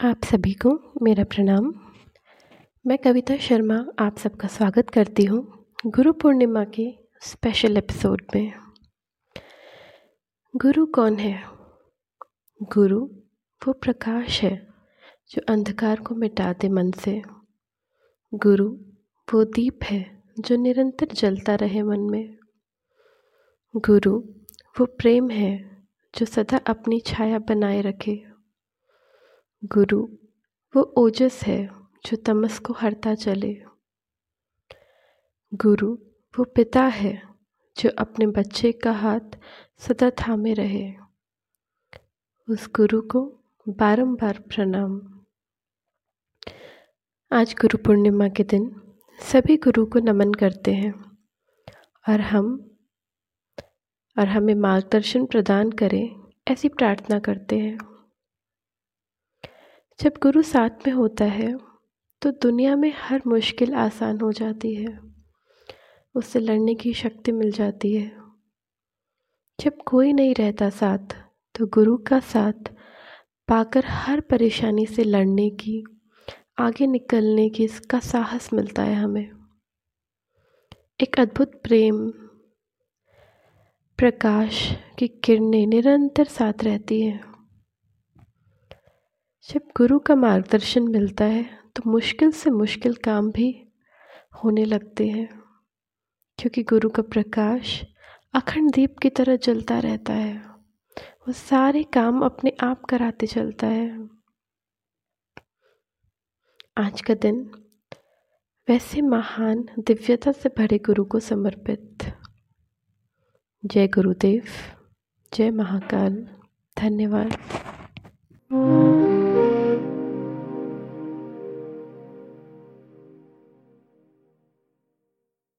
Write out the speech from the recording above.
आप सभी को मेरा प्रणाम। मैं कविता शर्मा आप सबका स्वागत करती हूँ गुरु पूर्णिमा के स्पेशल एपिसोड में। गुरु कौन है? गुरु वो प्रकाश है जो अंधकार को मिटा दे मन से। गुरु वो दीप है जो निरंतर जलता रहे मन में। गुरु वो प्रेम है जो सदा अपनी छाया बनाए रखे। गुरु, वो ओजस है जो तमस को हरता चले। गुरु, वो पिता है जो अपने बच्चे का हाथ सदा थामे रहे। उस गुरु को बारंबार प्रणाम। आज गुरु पूर्णिमा के दिन सभी गुरु को नमन करते हैं और हम, और हमें मार्गदर्शन प्रदान करें ऐसी प्रार्थना करते हैं। जब गुरु साथ में होता है तो दुनिया में हर मुश्किल आसान हो जाती है। उससे लड़ने की शक्ति मिल जाती है। जब कोई नहीं रहता साथ तो गुरु का साथ पाकर हर परेशानी से लड़ने की, आगे निकलने की इसका साहस मिलता है हमें। एक अद्भुत प्रेम, प्रकाश की किरणें निरंतर साथ रहती हैं। जब गुरु का मार्गदर्शन मिलता है तो मुश्किल से मुश्किल काम भी होने लगते हैं। क्योंकि गुरु का प्रकाश अखंड दीप की तरह जलता रहता है। वो सारे काम अपने आप कराते चलता है। आज का दिन वैसे महान दिव्यता से भरे गुरु को समर्पित। जय गुरुदेव, जय महाकाल। धन्यवाद।